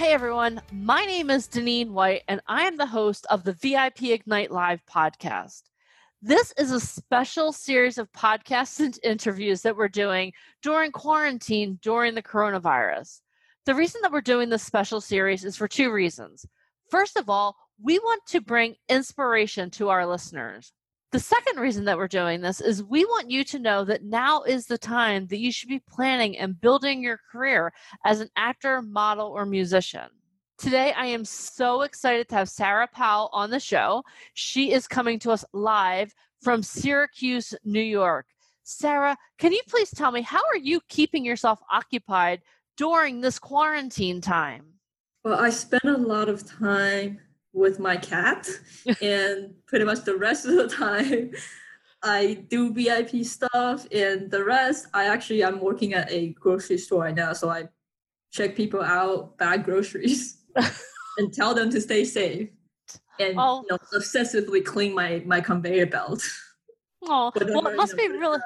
Hey everyone, my name is Deneen White, and I am the host of the VIP Ignite Live podcast. This is a special series of podcasts and interviews that we're doing during quarantine during the coronavirus. The reason that we're doing this special series is for two reasons. First of all, we want to bring inspiration to our listeners. The second reason that we're doing this is we want you to know that now is the time that you should be planning and building your career as an actor, model, or musician. Today, I am so excited to have Sarah Powell on the show. She is coming to us live from Syracuse, New York. Sarah, can you please tell me how are you keeping yourself occupied during this quarantine time? Well, I spend a lot of time with my cat and pretty much the rest of the time I do VIP stuff and the rest I actually I'm working at a grocery store right now so I check people out bag groceries and tell them to stay safe and oh. you know, obsessively clean my my conveyor belt. Oh, well, it must be really.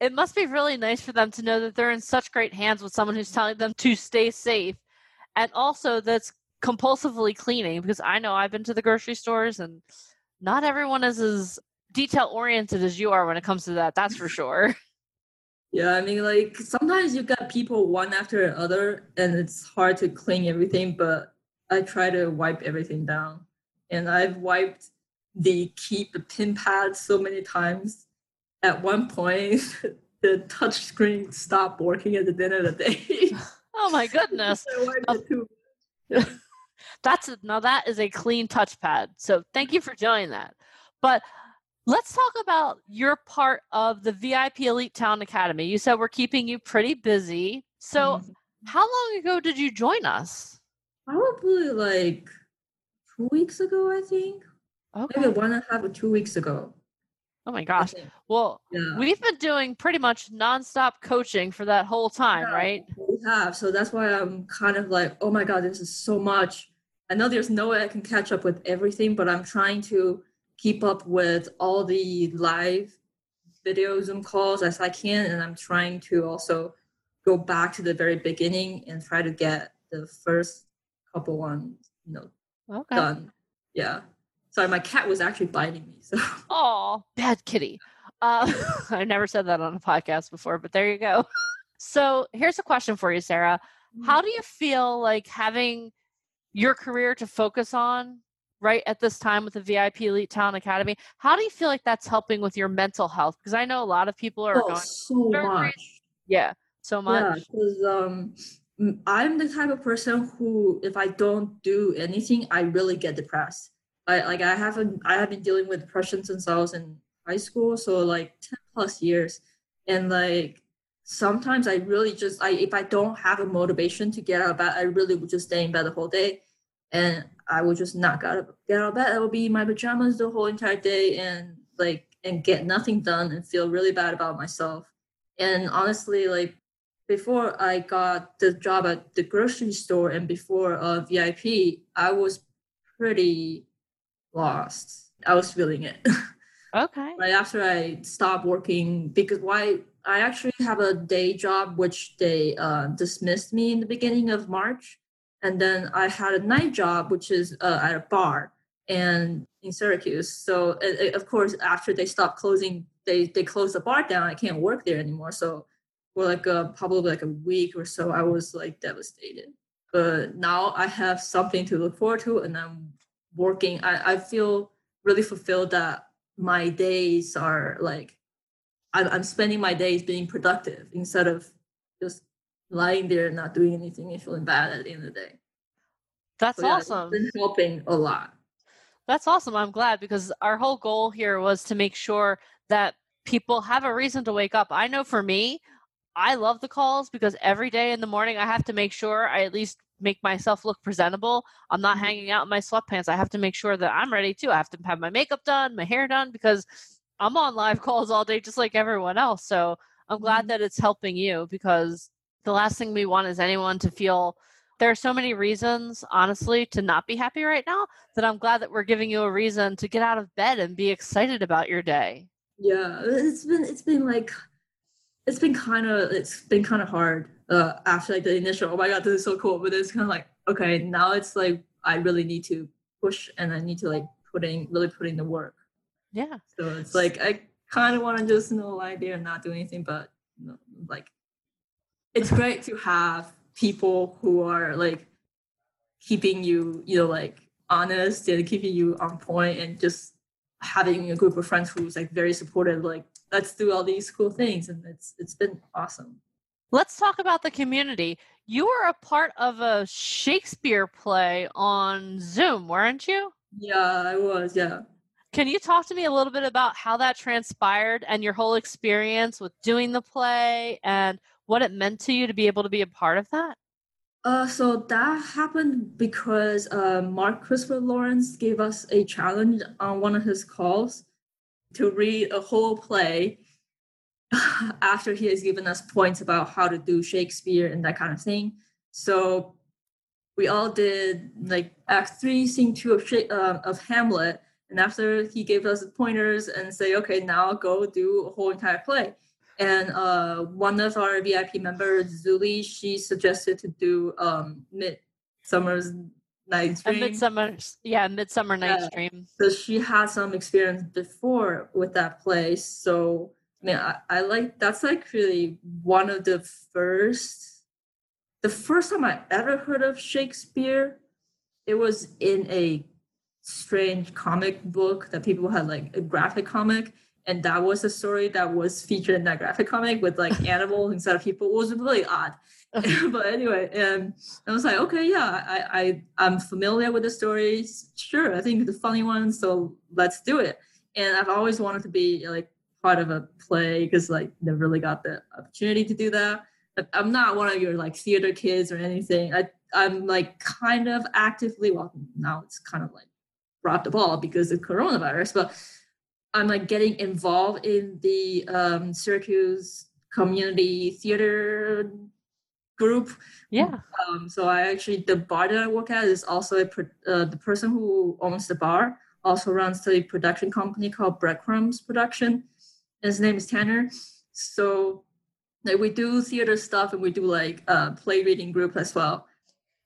It must be really nice for them to know that they're in such great hands with someone who's telling them to stay safe, and also that's compulsively cleaning because I know I've been to the grocery stores and not everyone is as detail oriented as you are when it comes to that. That's for sure. Yeah, I mean, like sometimes you got people one after another, and it's hard to clean everything. But I try to wipe everything down, and I've wiped the keep the pin pad so many times. At one point, the touch screen stopped working at the end of the day. oh my goodness! Oh. That's now that is a clean touchpad. So thank you for joining that. But let's talk about your part of the VIP Elite Talent Academy. You said we're keeping you pretty busy. So mm-hmm. how long ago did you join us? Probably like two weeks ago, I think. Okay. Maybe one and a half or two weeks ago. Oh my gosh. Well, yeah. we've been doing pretty much nonstop coaching for that whole time, yeah, right? We have. So that's why I'm kind of like, oh my God, this is so much. I know there's no way I can catch up with everything, but I'm trying to keep up with all the live video Zoom calls as I can. And I'm trying to also go back to the very beginning and try to get the first couple ones, you know, okay. done. Yeah. Sorry, my cat was actually biting me. So. Oh, bad kitty. Uh, I never said that on a podcast before, but there you go. So here's a question for you, Sarah. How mm-hmm. do you feel like having your career to focus on right at this time with the VIP Elite Talent Academy. How do you feel like that's helping with your mental health? Because I know a lot of people are oh, going so much. Yeah, so much. Yeah, because um, I'm the type of person who, if I don't do anything, I really get depressed. I like I haven't I have been dealing with depression since I was in high school, so like ten plus years, and like sometimes I really just I if I don't have a motivation to get out of bed, I really would just stay in bed the whole day, and I would just not get out of, get out of bed. I would be in my pajamas the whole entire day and like and get nothing done and feel really bad about myself. And honestly, like before I got the job at the grocery store and before uh, VIP, I was pretty lost. I was feeling it. Okay. right after I stopped working, because why I actually have a day job which they uh, dismissed me in the beginning of March, and then I had a night job which is uh, at a bar and in Syracuse. So uh, of course, after they stopped closing, they they closed the bar down. I can't work there anymore. So for like a, probably like a week or so, I was like devastated. But now I have something to look forward to, and I'm working. I, I feel really fulfilled that my days are like I'm, I'm spending my days being productive instead of just lying there and not doing anything and feeling bad at the end of the day. That's so, yeah, awesome. It's been helping a lot. That's awesome. I'm glad because our whole goal here was to make sure that people have a reason to wake up. I know for me, I love the calls because every day in the morning I have to make sure I at least make myself look presentable. I'm not Mhm. hanging out in my sweatpants. I have to make sure that I'm ready too. I have to have my makeup done, my hair done because I'm on live calls all day just like everyone else. So I'm glad Mhm. that it's helping you because the last thing we want is anyone to feel there are so many reasons, honestly, to not be happy right now that I'm glad that we're giving you a reason to get out of bed and be excited about your day. Yeah, it's been it's been like it's been kind of it's been kind of hard uh after like the initial oh my god this is so cool but it's kind of like okay now it's like I really need to push and I need to like put in really put in the work Yeah. so it's like I kind of want to just know lie there and not do anything but you know, like it's great to have people who are like keeping you you know like honest and keeping you on point and just having a group of friends who's like very supportive like let's do all these cool things and it's it's been awesome Let's talk about the community. You were a part of a Shakespeare play on Zoom, weren't you? yeah i was yeah Can you talk to me a little bit about how that transpired and your whole experience with doing the play and what it meant to you to be able to be a part of that? Uh, so that happened because uh, Mark Christopher Lawrence gave us a challenge on one of his calls to read a whole play after he has given us points about how to do Shakespeare and that kind of thing. So we all did like Act Three, Scene Two of uh, of Hamlet, and after he gave us pointers and say, "Okay, now go do a whole entire play." And uh, one of our VIP members, Zuli, she suggested to do um, Midsummer's Night's A Dream midsummer, yeah, Midsummer Night's Yeah. Dream. because she had some experience before with that play. So I mean, I, I like that's like really one of the first, the first time I ever heard of Shakespeare. It was in a strange comic book that people had like a graphic comic. And that was a story that was featured in that graphic comic with like animals instead of people. It was really odd. but anyway, um, I was like, okay, yeah, I, I I'm familiar with the stories. Sure, I think the funny one, so let's do it. And I've always wanted to be like part of a play because like never really got the opportunity to do that. I'm not one of your like theater kids or anything. I I'm like kind of actively well now it's kind of like dropped the ball because of coronavirus, but I'm like getting involved in the um, Syracuse community theater group Yeah. um, so I actually the bar that I work at is also a pro- uh, the person who owns the bar also runs the production company called Breadcrumbs Production. His name is Tanner. So like we do theater stuff and we do like uh, play reading group as well.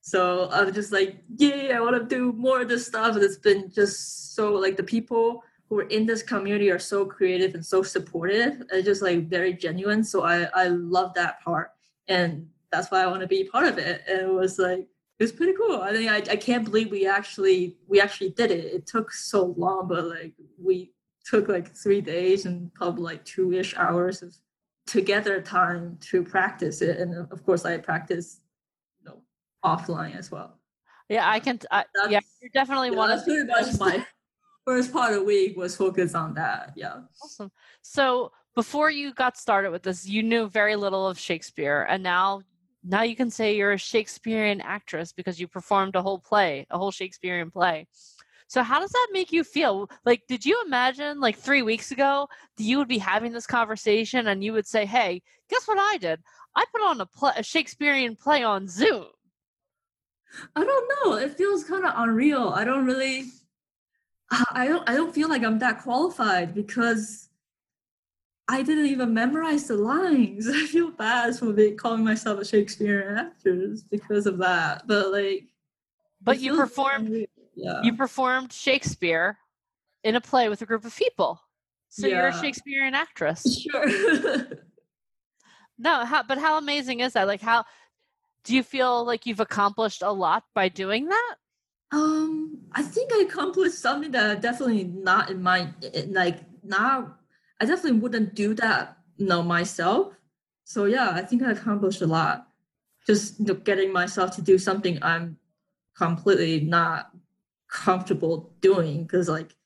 So I was just like, yeah, I want to do more of this stuff. And it's been just so like the people who are in this community are so creative and so supportive. It's just like very genuine. So I I love that part. And that's why I want to be part of it. And it was like it was pretty cool. I think I, I can't believe we actually we actually did it. It took so long, but like we took like three days and probably like two ish hours of together time to practice it. And of course, I practice you know offline as well. Yeah, I can. I, yeah, you're definitely Yeah, one that's of pretty much my first part of the week was focused on that. Yeah. Awesome. So before you got started with this, you knew very little of Shakespeare, and now now you can say you're a Shakespearean actress because you performed a whole play, a whole Shakespearean play. So how does that make you feel? Like, did you imagine like three weeks ago that you would be having this conversation and you would say, "Hey, guess what I did? I put on a, play, a Shakespearean play on Zoom." I don't know. It feels kind of unreal. I don't really. I don't. I don't feel like I'm that qualified because I didn't even memorize the lines. I feel bad for me calling myself a Shakespearean actress because of that. But like, But you performed unreal. Yeah. you performed Shakespeare in a play with a group of people. So you're a Shakespearean actress. sure. No, how, but how amazing is that? Like, how do you feel like you've accomplished a lot by doing that? Um, I think I accomplished something that definitely not in my like not. I definitely wouldn't do that, you know, myself. So yeah, I think I accomplished a lot. Just you know, getting myself to do something I'm completely not comfortable doing because like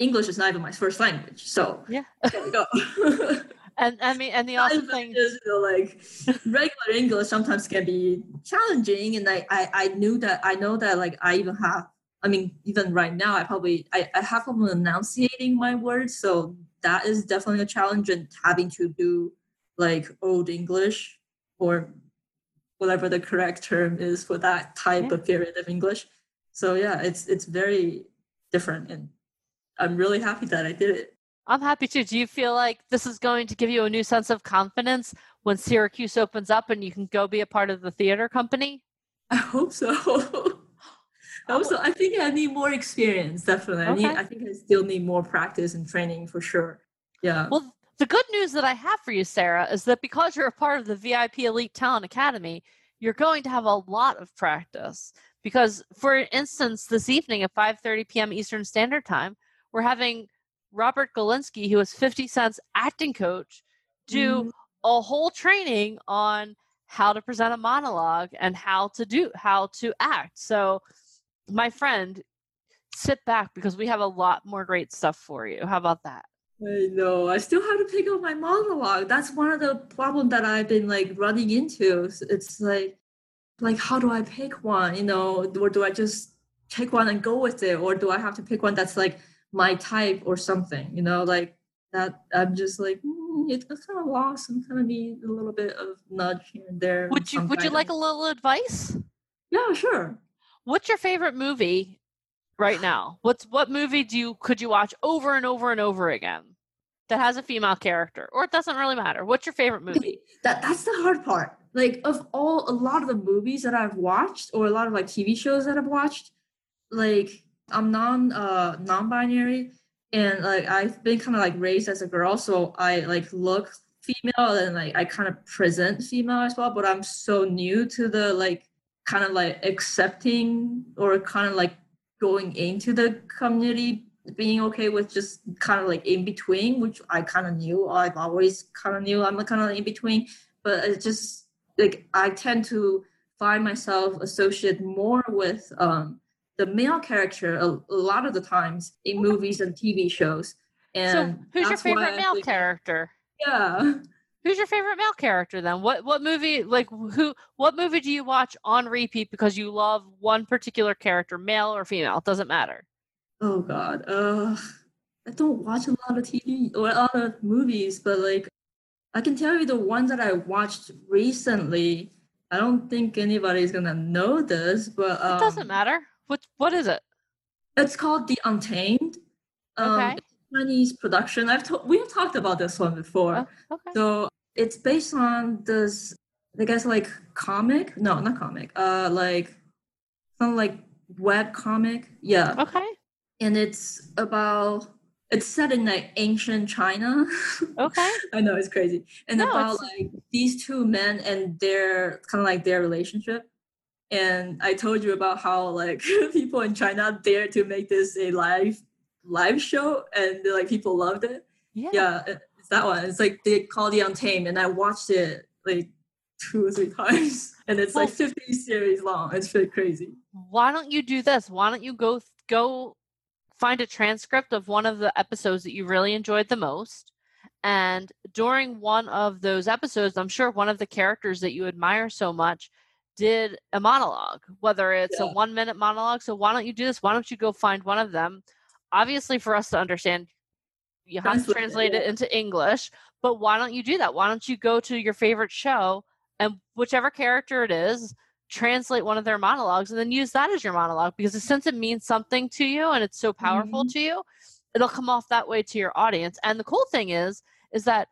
English is not even my first language. So Yeah. there we go. And I mean, and the awesome thing is, you know, like regular English sometimes can be challenging, and I, I I knew that I know that like I even have. I mean, even right now, I probably I, I have problem enunciating my words, so that is definitely a challenge. And having to do like old English or whatever the correct term is for that type yeah. of period of English. So yeah, it's it's very different, and I'm really happy that I did it. I'm happy too. Do you feel like this is going to give you a new sense of confidence when Syracuse opens up and you can go be a part of the theater company? I hope so. also, I think I need more experience. Definitely, okay. I need. I think I still need more practice and training for sure. Yeah. Well, the good news that I have for you, Sarah, is that because you're a part of the VIP Elite Talent Academy, you're going to have a lot of practice. Because, for instance, this evening at 5:30 p.m. Eastern Standard Time, we're having Robert Galinsky, who is 50 Cent's acting coach, do mm. a whole training on how to present a monologue and how to do how to act. So, my friend, sit back because we have a lot more great stuff for you. How about that? I know. I still have to pick up my monologue. That's one of the problems that I've been like running into. It's like, like how do I pick one? You know, or do I just pick one and go with it, or do I have to pick one that's like my type or something? You know, like that. I'm just like mm, it's kind of lost and kind of need a little bit of nudge here and there. Would you Would you like a little advice? Yeah, sure. What's your favorite movie right now? What's what movie do you could you watch over and over and over again that has a female character, or it doesn't really matter? What's your favorite movie? That that's the hard part. Like of all a lot of the movies that I've watched, or a lot of like TV shows that I've watched, like I'm non uh non-binary, and like I've been kind of like raised as a girl, so I like look female and like I kind of present female as well. But I'm so new to the like kind of like accepting or kind of like going into the community being okay with just kind of like in between, which I kind of knew. I've always kind of knew I'm kind of in between, but it's just like I tend to find myself associate more with um, the male character a, a, lot of the times in movies and TV shows. And so, who's your favorite male character? Yeah. Who's your favorite male character then? What what movie like who what movie do you watch on repeat because you love one particular character, male or female? It doesn't matter. Oh god. Uh I don't watch a lot of TV or a lot of movies, but like I can tell you the ones that I watched recently. I don't think anybody's gonna know this, but um, it doesn't matter. What what is it? It's called The Untamed. Um, okay. Chinese production. I've to- we've talked about this one before. Oh, okay. So it's based on this I guess like comic. No, not comic. Uh like some like web comic. Yeah. Okay. And it's about it's set in like ancient China. Okay. I know it's crazy. And no, about like these two men and their kind of like their relationship. And I told you about how like people in China dare to make this a live live show and like people loved it. Yeah. Yeah it's that one. It's like they call the Untamed, and I watched it like two or three times, and it's well, like 50 series long. It's pretty crazy. Why don't you do this? Why don't you go go find a transcript of one of the episodes that you really enjoyed the most? And during one of those episodes, I'm sure one of the characters that you admire so much did a monologue, whether it's yeah. a one minute monologue. So, why don't you do this? Why don't you go find one of them? Obviously, for us to understand, you have to translate it into English. But why don't you do that? Why don't you go to your favorite show and whichever character it is, translate one of their monologues and then use that as your monologue because since it means something to you and it's so powerful mm-hmm. to you, it'll come off that way to your audience. And the cool thing is, is that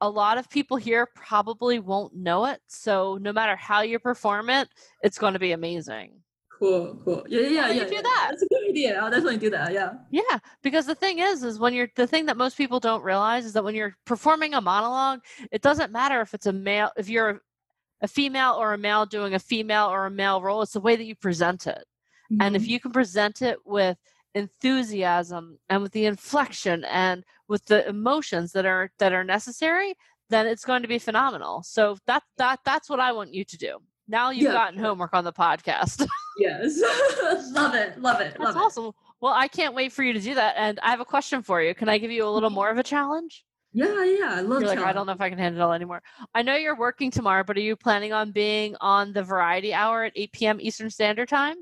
a lot of people here probably won't know it. So no matter how you perform it, it's going to be amazing. Cool, cool. Yeah, yeah, yeah. do yeah. that. That's a good idea. I'll definitely do that. Yeah. Yeah, because the thing is, is when you're the thing that most people don't realize is that when you're performing a monologue, it doesn't matter if it's a male, if you're a, female or a male doing a female or a male role. It's the way that you present it, mm-hmm. and if mm-hmm. you can present it with enthusiasm and with the inflection and with the emotions that are that are necessary then it's going to be phenomenal so that that that's what i want you to do now you've yeah. gotten homework on the podcast. yes. love it. Love it. That's love awesome. It. Well, I can't wait for you to do that. And I have a question for you. Can I give you a little mm-hmm. more of a challenge? Yeah, yeah, I love. You're like, I don't know if I can handle it all anymore. I know you're working tomorrow, but are you planning on being on the Variety Hour at 8 p.m. Eastern Standard Time?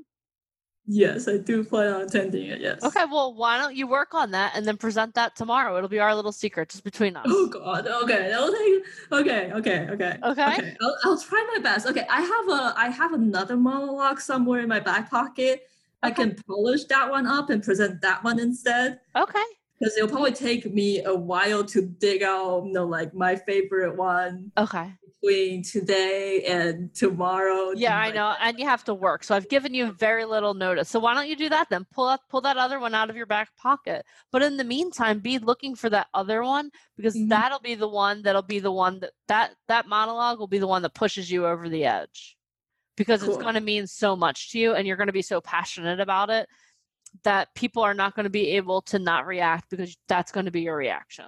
Yes, I do plan on attending it. Yes. Okay, well, why don't you work on that and then present that tomorrow? It'll be our little secret just between us. Oh God. Okay. Take. Okay. Okay. Okay. Okay. I'll, I'll try my best. Okay. I have a. I have another monologue somewhere in my back pocket. I can polish that one up and present that one instead. Okay. Because it'll probably take me a while to dig out, you know, like my favorite one Okay. between today and tomorrow. Yeah, I know, and you have to work. So I've given you very little notice. So why don't you do that then? Pull out, pull that other one out of your back pocket. But in the meantime, be looking for that other one because Mhm. that'll be the one that'll be the one that that that monologue will be the one that pushes you over the edge. Because it's going to mean so much to you and you're going to be so passionate about it that people are not going to be able to not react because that's going to be your reaction.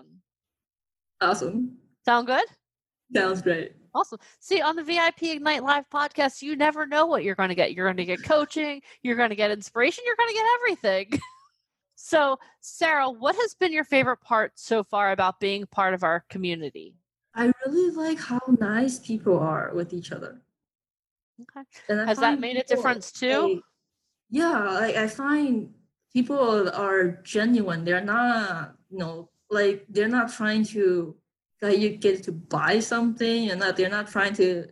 Awesome. Sound good? Sounds great. Awesome. See, on the VIP Ignite Live podcast, you never know what you're going to get. You're going to get coaching, you're going to get inspiration, you're going to get everything. so, Sarah, what has been your favorite part so far about being part of our community? I really like how nice people are with each other. Okay. Has that made a difference too? Yeah, like I find people are genuine. They're not, you know, like they're not trying to like you get to buy something, and that they're not trying to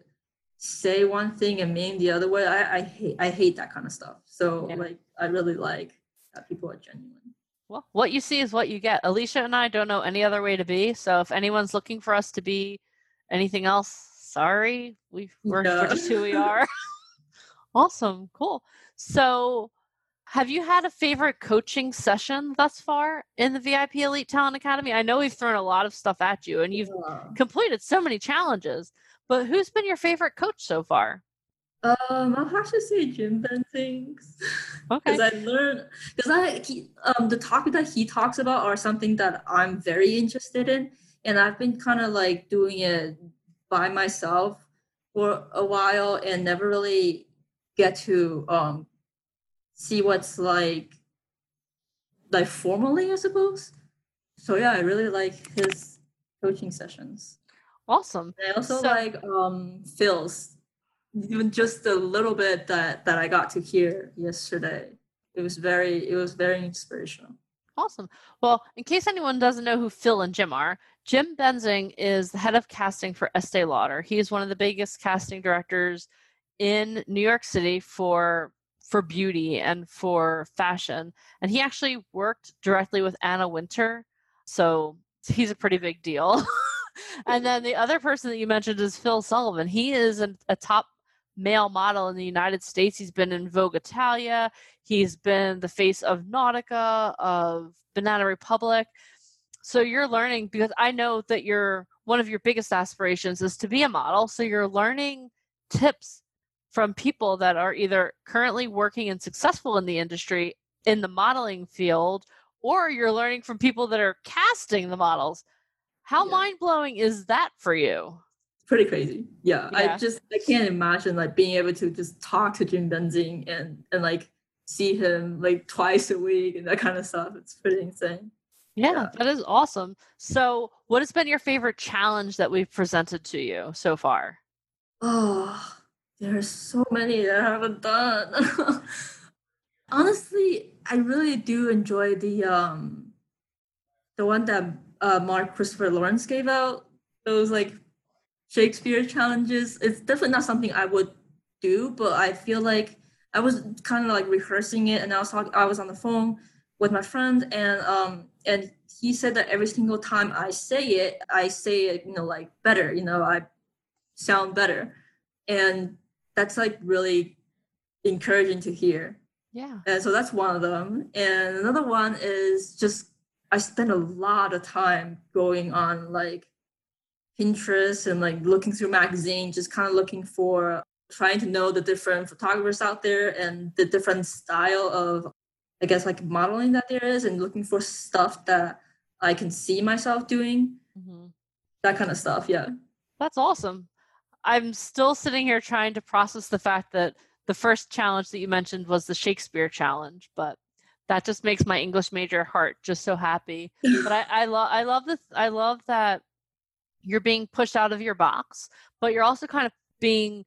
say one thing and mean the other way. I, I hate I hate that kind of stuff. So Yeah. like I really like that people are genuine. Well, what you see is what you get. Alicia and I don't know any other way to be. So, if anyone's looking for us to be anything else, sorry, we, we're, we're just who we are. awesome. Cool. So, have you had a favorite coaching session thus far in the VIP Elite Talent Academy? I know we've thrown a lot of stuff at you and you've Yeah. completed so many challenges, but who's been your favorite coach so far? Um, I'll have to say Jim Benzing's Okay. because I learned because I he, um the topic that he talks about are something that I'm very interested in, and I've been kind of like doing it by myself for a while and never really get to um see what's like like formally, I suppose. So yeah, I really like his coaching sessions. Awesome. And I also So- like um Phil's, even just a little bit that that I got to hear yesterday. It was very it was very inspirational. Awesome. Well, in case anyone doesn't know who Phil and Jim are, Jim Benzing is the head of casting for Estee Lauder. He is one of the biggest casting directors in New York City for for beauty and for fashion. And he actually worked directly with Anna Wintour. So he's a pretty big deal. and then the other person that you mentioned is Phil Sullivan. He is an, a top male model in the United States. He's been in Vogue Italia. He's been the face of Nautica, of Banana Republic. So you're learning because I know that you're one of your biggest aspirations is to be a model. So you're learning tips from people that are either currently working and successful in the industry in the modeling field, or you're learning from people that are casting the models. How Yeah. mind blowing is that for you? Pretty crazy. Yeah, Yeah. I just I can't imagine like being able to just talk to Jim Benzing and and like see him like twice a week and that kind of stuff. It's pretty insane. Yeah, Yeah. that is awesome. So, what has been your favorite challenge that we've presented to you so far? Oh, there's so many that I haven't done. Honestly, I really do enjoy the um the one that uh, Mark Christopher Lawrence gave out. Those like Shakespeare challenges. It's definitely not something I would do, but I feel like I was kind of like rehearsing it, and I was talking. I was on the phone with my friend, and um and he said that every single time I say it, I say it, you know, like better. You know, I sound better and that's like really encouraging to hear Yeah. and so that's one of them and another one is just i spend a lot of time going on like pinterest and like looking through magazines just kind of looking for trying to know the different photographers out there and the different style of i guess like modeling that there is and looking for stuff that i can see myself doing Mhm. that kind of stuff yeah That's awesome. I'm still sitting here trying to process the fact that the first challenge that you mentioned was the Shakespeare challenge, but that just makes my English major heart just so happy. but I, I love I love this I love that you're being pushed out of your box, but you're also kind of being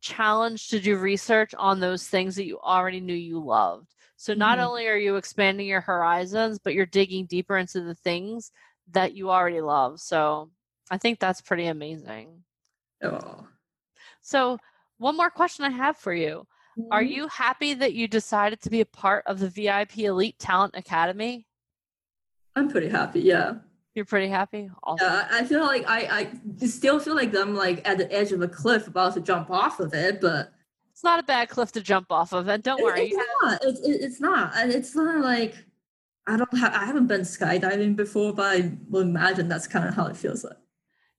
challenged to do research on those things that you already knew you loved. So not mm-hmm. only are you expanding your horizons, but you're digging deeper into the things that you already love. So I think that's pretty amazing. Oh. So one more question I have for you. Mm-hmm. Are you happy that you decided to be a part of the VIP Elite Talent Academy? I'm pretty happy, yeah. You're pretty happy? Awesome. Yeah, I feel like I, I still feel like I'm like at the edge of a cliff about to jump off of it, but it's not a bad cliff to jump off of, and don't worry. It's not. It's, it's not. And it's not like I don't have I haven't been skydiving before, but I will imagine that's kind of how it feels like.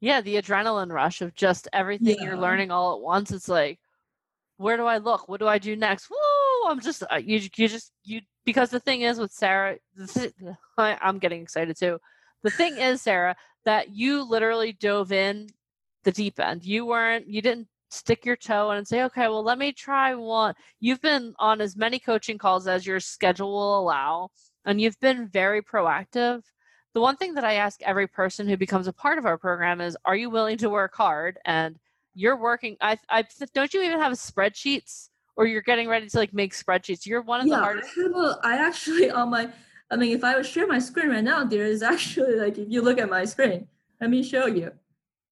Yeah, the adrenaline rush of just everything yeah. you're learning all at once. It's like, where do I look? What do I do next? Woo! I'm just uh, you. You just you because the thing is with Sarah, I, I'm getting excited too the thing is, Sarah, that you literally dove in the deep end. You weren't, you didn't stick your toe in and say, okay, well, let me try one. You've been on as many coaching calls as your schedule will allow, and you've been very proactive. The one thing that I ask every person who becomes a part of our program is, are you willing to work hard? And you're working. I, I don't you even have spreadsheets, or you're getting ready to like make spreadsheets. You're one of yeah, the hardest. I, have a, I actually on my I mean, if I would share my screen right now, there is actually like if you look at my screen, let me show you.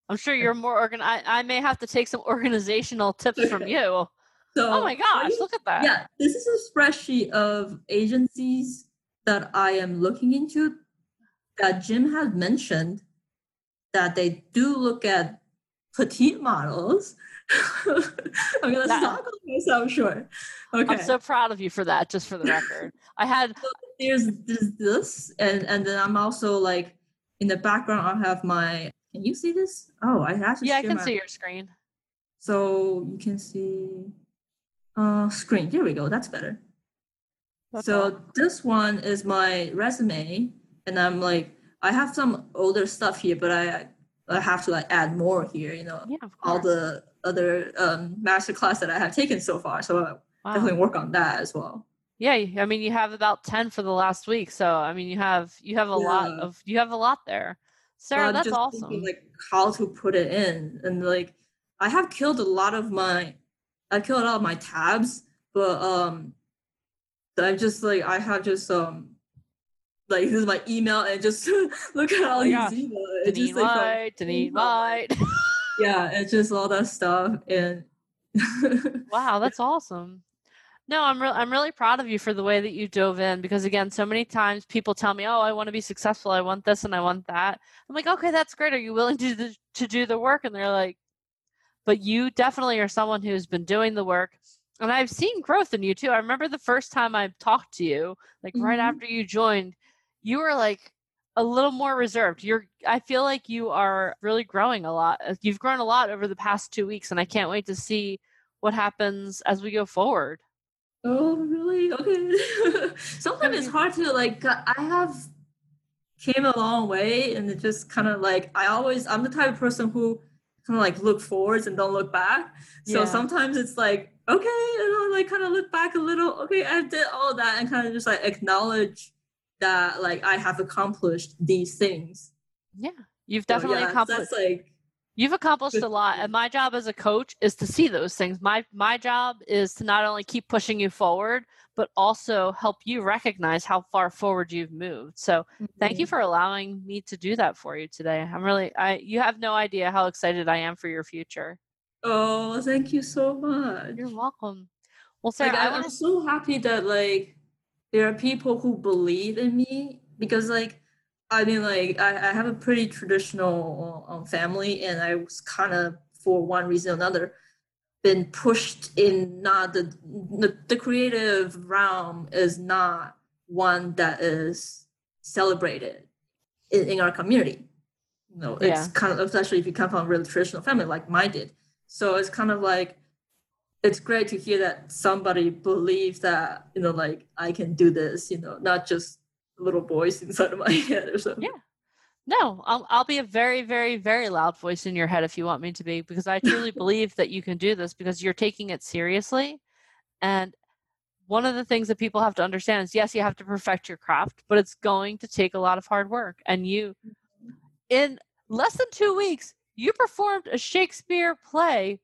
I'm sure you're more organized. I may have to take some organizational tips from you. So, oh my gosh, look at that. Yeah, this is a spreadsheet of agencies that I am looking into that Jim had mentioned that they do look at petite models. I'm gonna that, stop myself short. Okay. I'm so proud of you for that, just for the record. I had there's, there's this and and then i'm also like in the background i have my can you see this oh i have to yeah i can my, see your screen so you can see uh screen here we go that's better that's so this one is my resume and i'm like i have some older stuff here but i i have to like add more here you know yeah, all the other um master class that i have taken so far so i wow. definitely work on that as well yeah, I mean you have about 10 for the last week. So I mean you have you have a yeah. lot of you have a lot there. Sarah, that's awesome. Thinking, like how to put it in and like I have killed a lot of my I killed a lot of my tabs, but um I just like I have just um like this is my email and just look at all oh these emails. It's just like White, Deneen White. yeah, it's just all that stuff and wow, that's awesome. No, I'm re- I'm really proud of you for the way that you dove in because again, so many times people tell me, "Oh, I want to be successful. I want this and I want that." I'm like, "Okay, that's great. Are you willing to do the, to do the work?" And they're like, "But you definitely are someone who's been doing the work." And I've seen growth in you too. I remember the first time I talked to you, like mm-hmm. right after you joined, you are like a little more reserved. You're I feel like you are really growing a lot. Uh, you've grown a lot over the past 2 weeks and I can't wait to see what happens as we go forward. Oh, really? Okay. Sometimes it's hard to like. Uh, I have came a long way, and it just kind of like I always. I'm the type of person who kind of like look forwards and don't look back. So yeah. sometimes it's like okay, and I like kind of look back a little. Okay, I did all that, and kind of just like acknowledge that like I have accomplished these things. Yeah, you've definitely so, yeah, accomplished. That's like You've accomplished a lot, and my job as a coach is to see those things. My my job is to not only keep pushing you forward, but also help you recognize how far forward you've moved. So, mm-hmm. thank you mm-hmm. for allowing me to do that for you today. I'm really I you have no idea how excited I am for your future. Oh, thank you so much. You're welcome. Well, Sarah, like, I'm so happy that like there are people who believe in me because like I mean, like I, I have a pretty traditional um, family, and I was kind of, for one reason or another, been pushed in not the, the the creative realm is not one that is celebrated in, in our community. You know, it's yeah. kind of especially if you come from a really traditional family like mine did. So it's kind of like it's great to hear that somebody believes that you know, like I can do this. You know, not just little voice inside of my head or something. Yeah. No, I'll I'll be a very, very, very loud voice in your head if you want me to be, because I truly believe that you can do this because you're taking it seriously. And one of the things that people have to understand is yes, you have to perfect your craft, but it's going to take a lot of hard work. And you, mm-hmm. in less than two weeks, you performed a Shakespeare play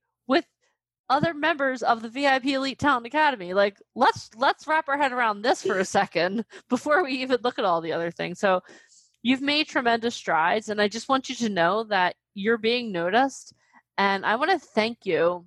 other members of the VIP Elite Talent Academy. Like, let's let's wrap our head around this for a second before we even look at all the other things. So, you've made tremendous strides, and I just want you to know that you're being noticed. And I want to thank you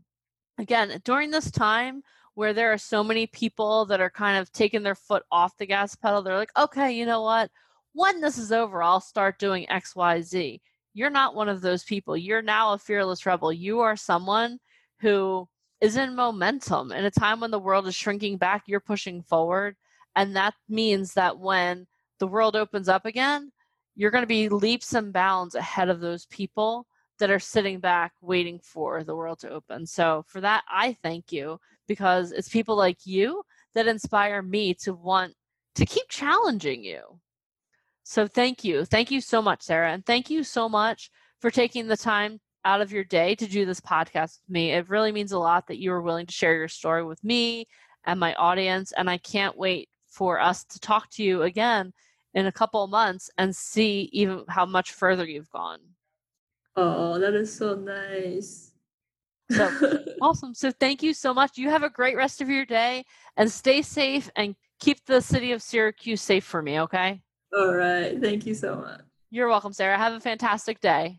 again during this time where there are so many people that are kind of taking their foot off the gas pedal. They're like, okay, you know what? When this is over, I'll start doing X, Y, Z. You're not one of those people. You're now a fearless rebel. You are someone who is in momentum in a time when the world is shrinking back. You're pushing forward. And that means that when the world opens up again, you're going to be leaps and bounds ahead of those people that are sitting back waiting for the world to open. So, for that, I thank you because it's people like you that inspire me to want to keep challenging you. So, thank you. Thank you so much, Sarah. And thank you so much for taking the time out of your day to do this podcast with me. It really means a lot that you were willing to share your story with me and my audience. And I can't wait for us to talk to you again in a couple of months and see even how much further you've gone. Oh, that is so nice. So awesome. So thank you so much. You have a great rest of your day and stay safe and keep the city of Syracuse safe for me, okay? All right. Thank you so much. You're welcome, Sarah. Have a fantastic day.